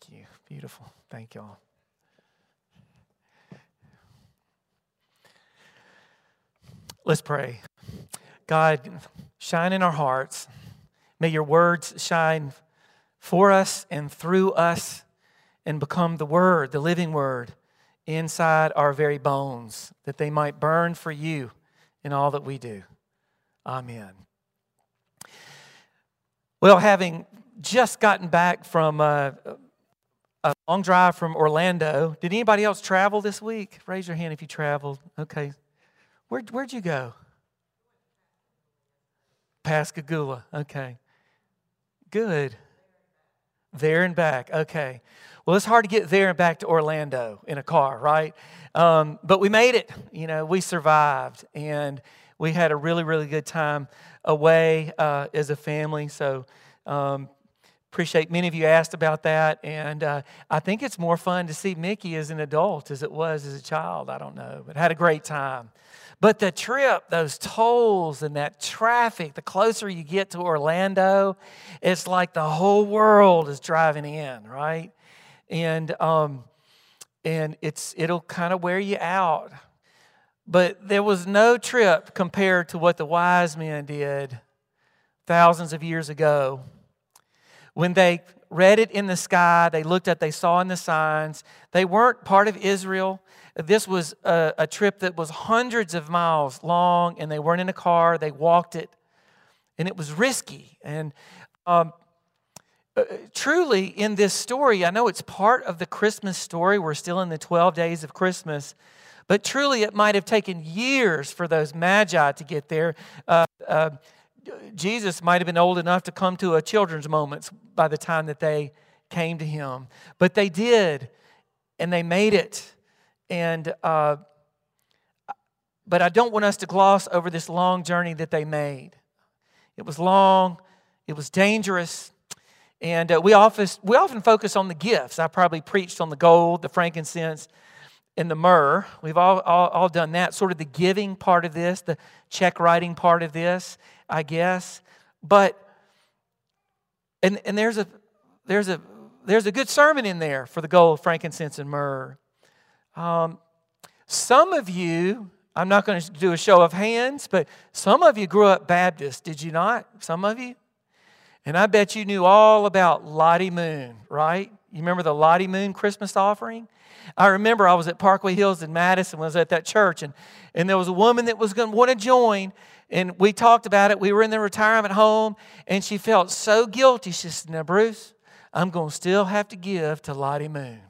Thank you. Beautiful. Thank y'all. Let's pray. God, shine in our hearts. May your words shine for us and through us and become the Word, the living Word, inside our very bones, that they might burn for you in all that we do. Amen. Well, having just gotten back from a, a long drive from Orlando, did anybody else travel this week? Raise your hand if you traveled. Okay. Where, where'd you go? Pascagoula. Okay. Good. There and back. Okay. Well, it's hard to get there and back to Orlando in a car, right? Um, but we made it. You know, we survived, and we had a really, really good time away uh, as a family. So, um, appreciate many of you asked about that, and uh, I think it's more fun to see Mickey as an adult as it was as a child. I don't know, but had a great time. But the trip, those tolls and that traffic, the closer you get to Orlando, it's like the whole world is driving in, right? And um, and it's it'll kind of wear you out. But there was no trip compared to what the wise men did thousands of years ago. When they read it in the sky, they looked at, they saw in the signs. They weren't part of Israel. This was a, a, trip that was hundreds of miles long, and they weren't in a car, they walked it, and it was risky. And um, uh, truly, in this story, I know it's part of the Christmas story. We're still in the 12 days of Christmas. But truly, it might have taken years for those magi to get there. Uh, uh, Jesus might have been old enough to come to a children's moments by the time that they came to him. But they did, and they made it. And uh, but I don't want us to gloss over this long journey that they made. It was long, it was dangerous, and uh, we often we often focus on the gifts. I probably preached on the gold, the frankincense, and the myrrh. We've all, all, all done that. Sort of the giving part of this, the check writing part of this, I guess. But and and there's a there's a there's a good sermon in there for the gold, frankincense, and myrrh. Um, some of you, I'm not going to do a show of hands, but some of you grew up Baptist, did you not? Some of you? And I bet you knew all about Lottie Moon, right? You remember the Lottie Moon Christmas offering? I remember I was at Parkway Hills in Madison, was at that church, and, and there was a woman that was going to want to join, and we talked about it. We were in the retirement home, and she felt so guilty. She said, Now, Bruce, I'm going to still have to give to Lottie Moon.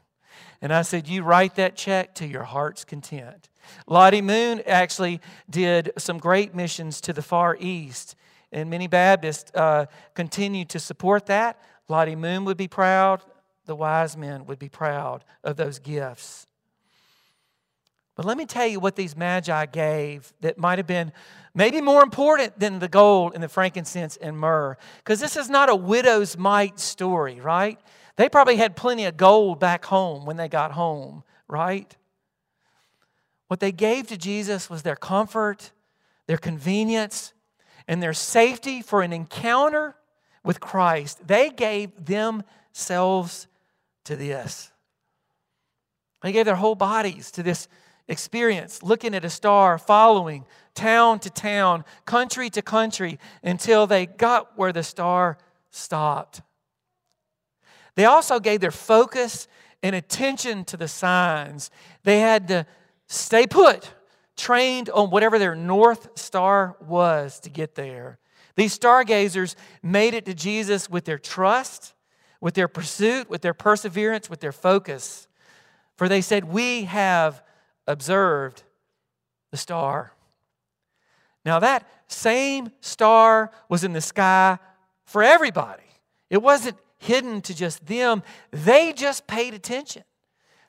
And I said, You write that check to your heart's content. Lottie Moon actually did some great missions to the Far East, and many Baptists uh, continue to support that. Lottie Moon would be proud, the wise men would be proud of those gifts. But let me tell you what these magi gave that might have been maybe more important than the gold and the frankincense and myrrh. Because this is not a widow's mite story, right? They probably had plenty of gold back home when they got home, right? What they gave to Jesus was their comfort, their convenience, and their safety for an encounter with Christ. They gave themselves to this. They gave their whole bodies to this experience, looking at a star, following town to town, country to country, until they got where the star stopped. They also gave their focus and attention to the signs. They had to stay put, trained on whatever their North Star was to get there. These stargazers made it to Jesus with their trust, with their pursuit, with their perseverance, with their focus. For they said, We have observed the star. Now, that same star was in the sky for everybody. It wasn't hidden to just them. They just paid attention.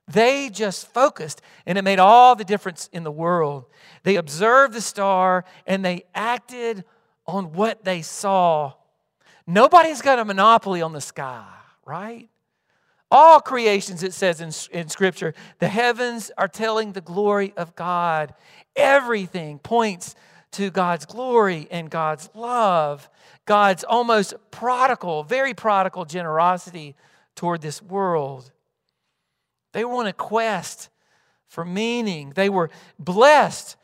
They just focused, and it made all the difference in the world. They observed the star and they acted on what they saw. Nobody's got a monopoly on the sky, right? All creations, it says in, in Scripture, the heavens are telling the glory of God. Everything points to God's glory and God's love, God's almost prodigal, very prodigal generosity toward this world. They were on a quest for meaning. They were blessed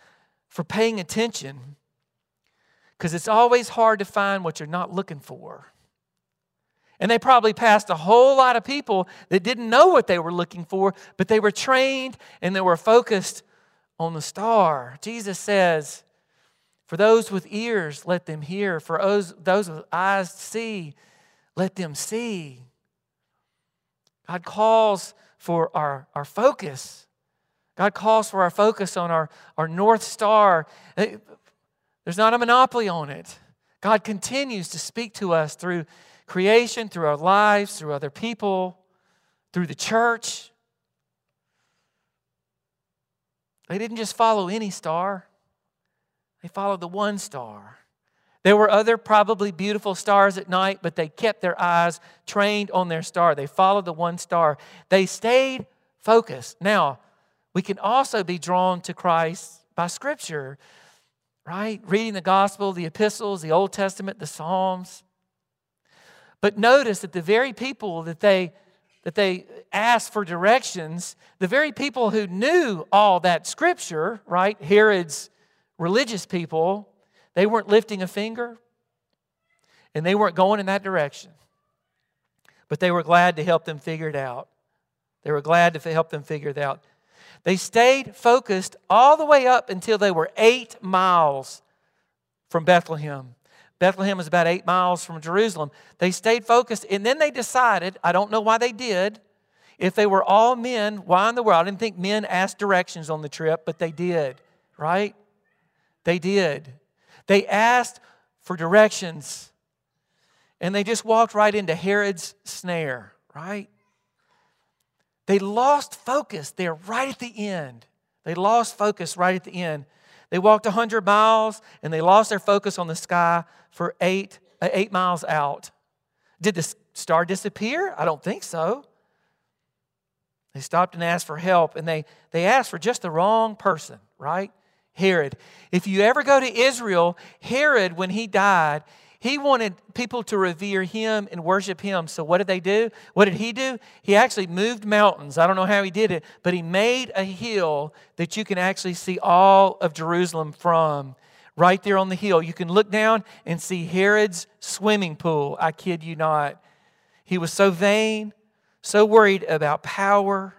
for paying attention because it's always hard to find what you're not looking for. And they probably passed a whole lot of people that didn't know what they were looking for, but they were trained and they were focused on the star. Jesus says, For those with ears, let them hear. For those, those with eyes to see, let them see. God calls for our, our focus. God calls for our focus on our, our North Star. Uh, there's not a monopoly on it. God continues to speak to us through creation, through our lives, through other people, through the church. They didn't just follow any star, they followed the one star. There were other probably beautiful stars at night, but they kept their eyes trained on their star. They followed the one star. They stayed focused. Now, we can also be drawn to Christ by Scripture, right? Reading the gospel, the epistles, the Old Testament, the Psalms. But notice that the very people that they that they asked for directions, the very people who knew all that scripture, right? Herod's religious people, they weren't lifting a finger and they weren't going in that direction. But they were glad to help them figure it out. They were glad to help them figure it out. They stayed focused all the way up until they were eight miles from Bethlehem. Bethlehem is about eight miles from Jerusalem. They stayed focused, and then they decided, I don't know why they did. If they were all men, why in the world? I didn't think men asked directions on the trip, but they did, right? They did. They asked for directions, and they just walked right into Herod's snare, right? They lost focus there right at the end. They lost focus right at the end. They walked 100 miles and they lost their focus on the sky for eight, uh, eight miles out. Did the star disappear? I don't think so. They stopped and asked for help, and they, they asked for just the wrong person, right? Herod. If you ever go to Israel, Herod, when he died, he wanted people to revere him and worship him. So, what did they do? What did he do? He actually moved mountains. I don't know how he did it, but he made a hill that you can actually see all of Jerusalem from. Right there on the hill. You can look down and see Herod's swimming pool. I kid you not. He was so vain, so worried about power.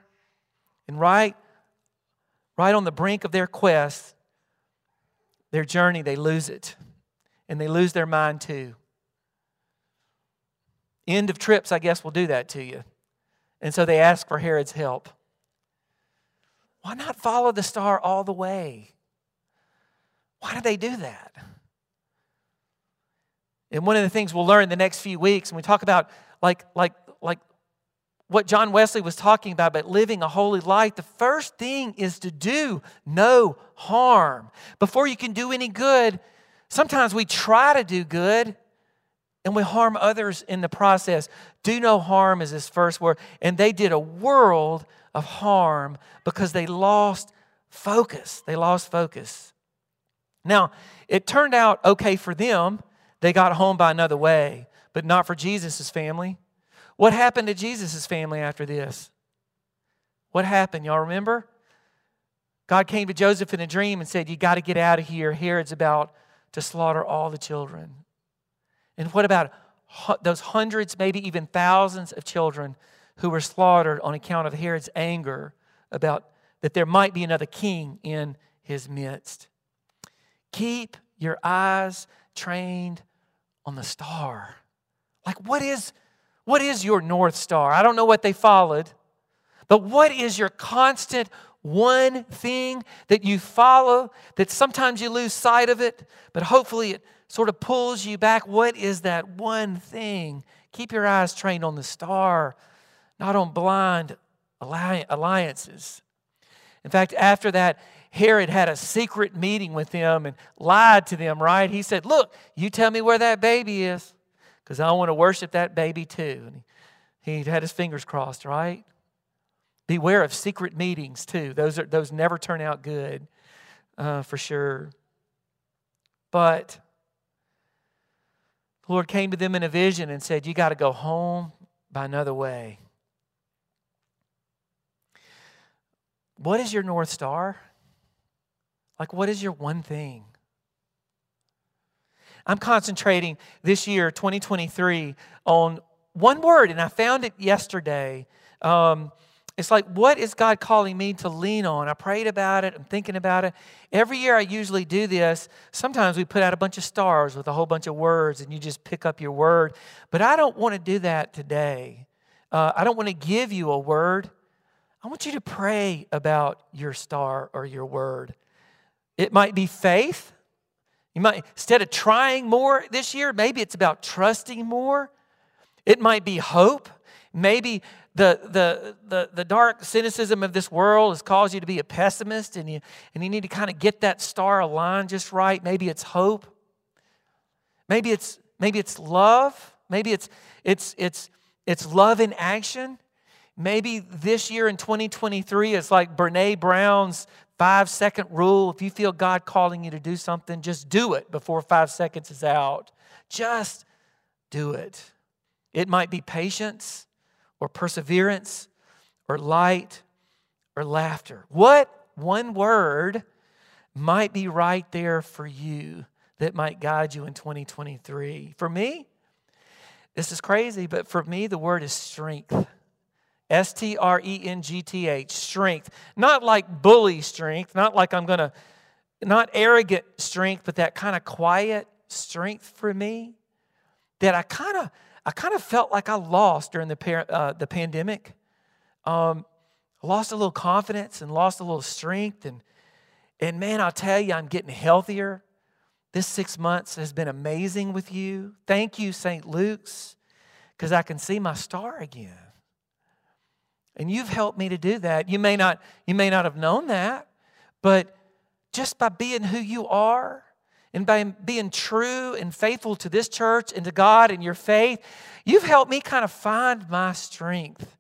And right, right on the brink of their quest, their journey, they lose it and they lose their mind too. End of trips, I guess, will do that to you. And so they ask for Herod's help. Why not follow the star all the way? Why did they do that? And one of the things we'll learn the next few weeks, when we talk about like, like, like what John Wesley was talking about, about living a holy life, the first thing is to do no harm. Before you can do any good, Sometimes we try to do good and we harm others in the process. Do no harm is his first word. And they did a world of harm because they lost focus. They lost focus. Now, it turned out okay for them. They got home by another way, but not for Jesus' family. What happened to Jesus' family after this? What happened? Y'all remember? God came to Joseph in a dream and said, You got to get out of here. Herod's about to slaughter all the children. And what about those hundreds, maybe even thousands of children who were slaughtered on account of Herod's anger about that there might be another king in his midst? Keep your eyes trained on the star. Like what is what is your north star? I don't know what they followed, but what is your constant one thing that you follow that sometimes you lose sight of it, but hopefully it sort of pulls you back. What is that one thing? Keep your eyes trained on the star, not on blind alliances. In fact, after that, Herod had a secret meeting with them and lied to them, right? He said, Look, you tell me where that baby is, because I want to worship that baby too. And he had his fingers crossed, right? Beware of secret meetings, too. Those, are, those never turn out good, uh, for sure. But the Lord came to them in a vision and said, You got to go home by another way. What is your North Star? Like, what is your one thing? I'm concentrating this year, 2023, on one word, and I found it yesterday. Um, it's like, what is God calling me to lean on? I prayed about it, I'm thinking about it. Every year I usually do this. Sometimes we put out a bunch of stars with a whole bunch of words, and you just pick up your word. But I don't want to do that today. Uh, I don't want to give you a word. I want you to pray about your star or your word. It might be faith. You might, instead of trying more this year, maybe it's about trusting more. It might be hope. Maybe the, the, the, the dark cynicism of this world has caused you to be a pessimist and you, and you need to kind of get that star aligned just right. Maybe it's hope. Maybe it's, maybe it's love. Maybe it's, it's, it's, it's love in action. Maybe this year in 2023, it's like Brene Brown's five second rule. If you feel God calling you to do something, just do it before five seconds is out. Just do it. It might be patience or perseverance or light or laughter. What one word might be right there for you that might guide you in 2023? For me, this is crazy, but for me, the word is strength. S T R E N G T H, strength. Not like bully strength, not like I'm going to, not arrogant strength, but that kind of quiet strength for me that I kind of, I kind of felt like I lost during the, uh, the pandemic. Um, lost a little confidence and lost a little strength. And, and man, I'll tell you, I'm getting healthier. This six months has been amazing with you. Thank you, St. Luke's, because I can see my star again. And you've helped me to do that. You may not, you may not have known that, but just by being who you are and by being true and faithful to this church and to God and your faith, you've helped me kind of find my strength.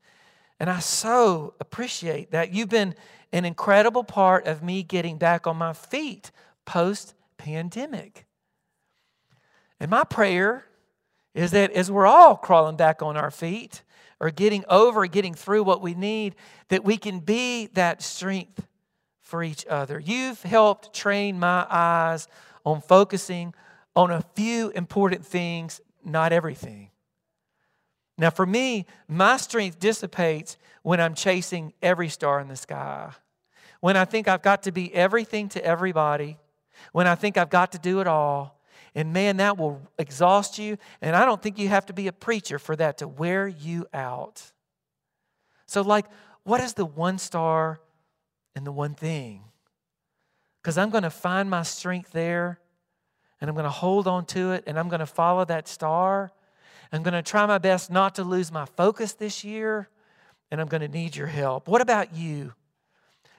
And I so appreciate that. You've been an incredible part of me getting back on my feet post pandemic. And my prayer is that as we're all crawling back on our feet, or getting over, getting through what we need, that we can be that strength for each other. You've helped train my eyes on focusing on a few important things, not everything. Now, for me, my strength dissipates when I'm chasing every star in the sky. When I think I've got to be everything to everybody, when I think I've got to do it all, and man, that will exhaust you. And I don't think you have to be a preacher for that to wear you out. So, like, what is the one star and the one thing? Because I'm going to find my strength there and I'm going to hold on to it and I'm going to follow that star. I'm going to try my best not to lose my focus this year and I'm going to need your help. What about you?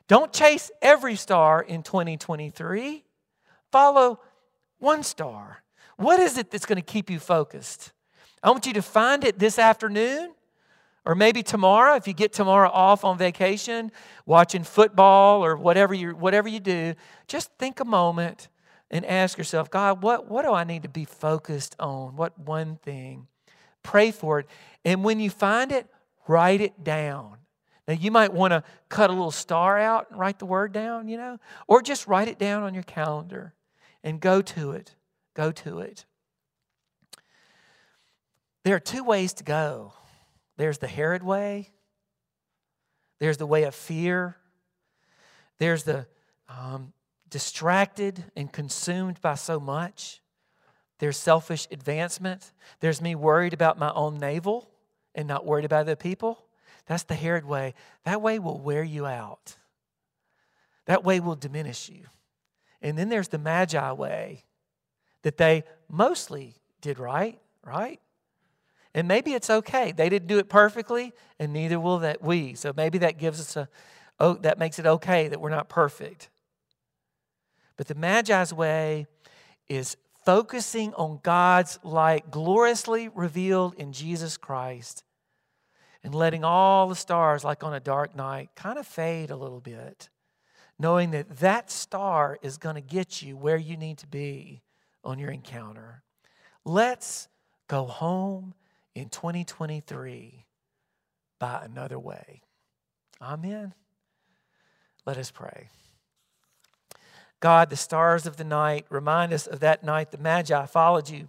Don't chase every star in 2023. Follow one star. What is it that's going to keep you focused? I want you to find it this afternoon or maybe tomorrow if you get tomorrow off on vacation watching football or whatever you whatever you do just think a moment and ask yourself god what, what do i need to be focused on? What one thing? Pray for it. And when you find it write it down. Now you might want to cut a little star out and write the word down you know? Or just write it down on your calendar and go to it. Go to it. There are two ways to go there's the Herod way, there's the way of fear, there's the um, distracted and consumed by so much. There's selfish advancement. There's me worried about my own navel and not worried about other people. That's the Herod way. That way will wear you out. That way will diminish you. And then there's the Magi way that they mostly did right, right? And maybe it's okay. They didn't do it perfectly, and neither will that we. So maybe that gives us a, oh, that makes it okay that we're not perfect. But the Magi's way is focusing on God's light gloriously revealed in Jesus Christ and letting all the stars, like on a dark night, kind of fade a little bit knowing that that star is going to get you where you need to be on your encounter. Let's go home in 2023 by another way. Amen. Let us pray. God, the stars of the night remind us of that night the Magi followed you.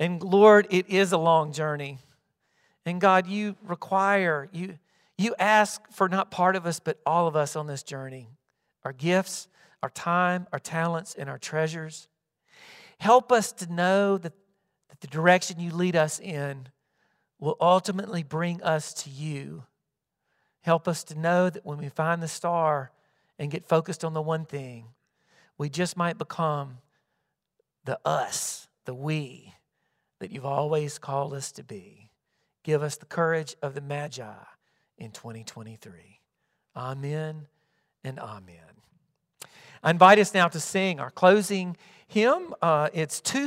And Lord, it is a long journey. And God, you require, you, you ask for not part of us, but all of us on this journey our gifts, our time, our talents, and our treasures. Help us to know that, that the direction you lead us in will ultimately bring us to you. Help us to know that when we find the star and get focused on the one thing, we just might become the us, the we that you've always called us to be. Give us the courage of the Magi in 2023. Amen and amen. I invite us now to sing our closing hymn. Uh, it's two.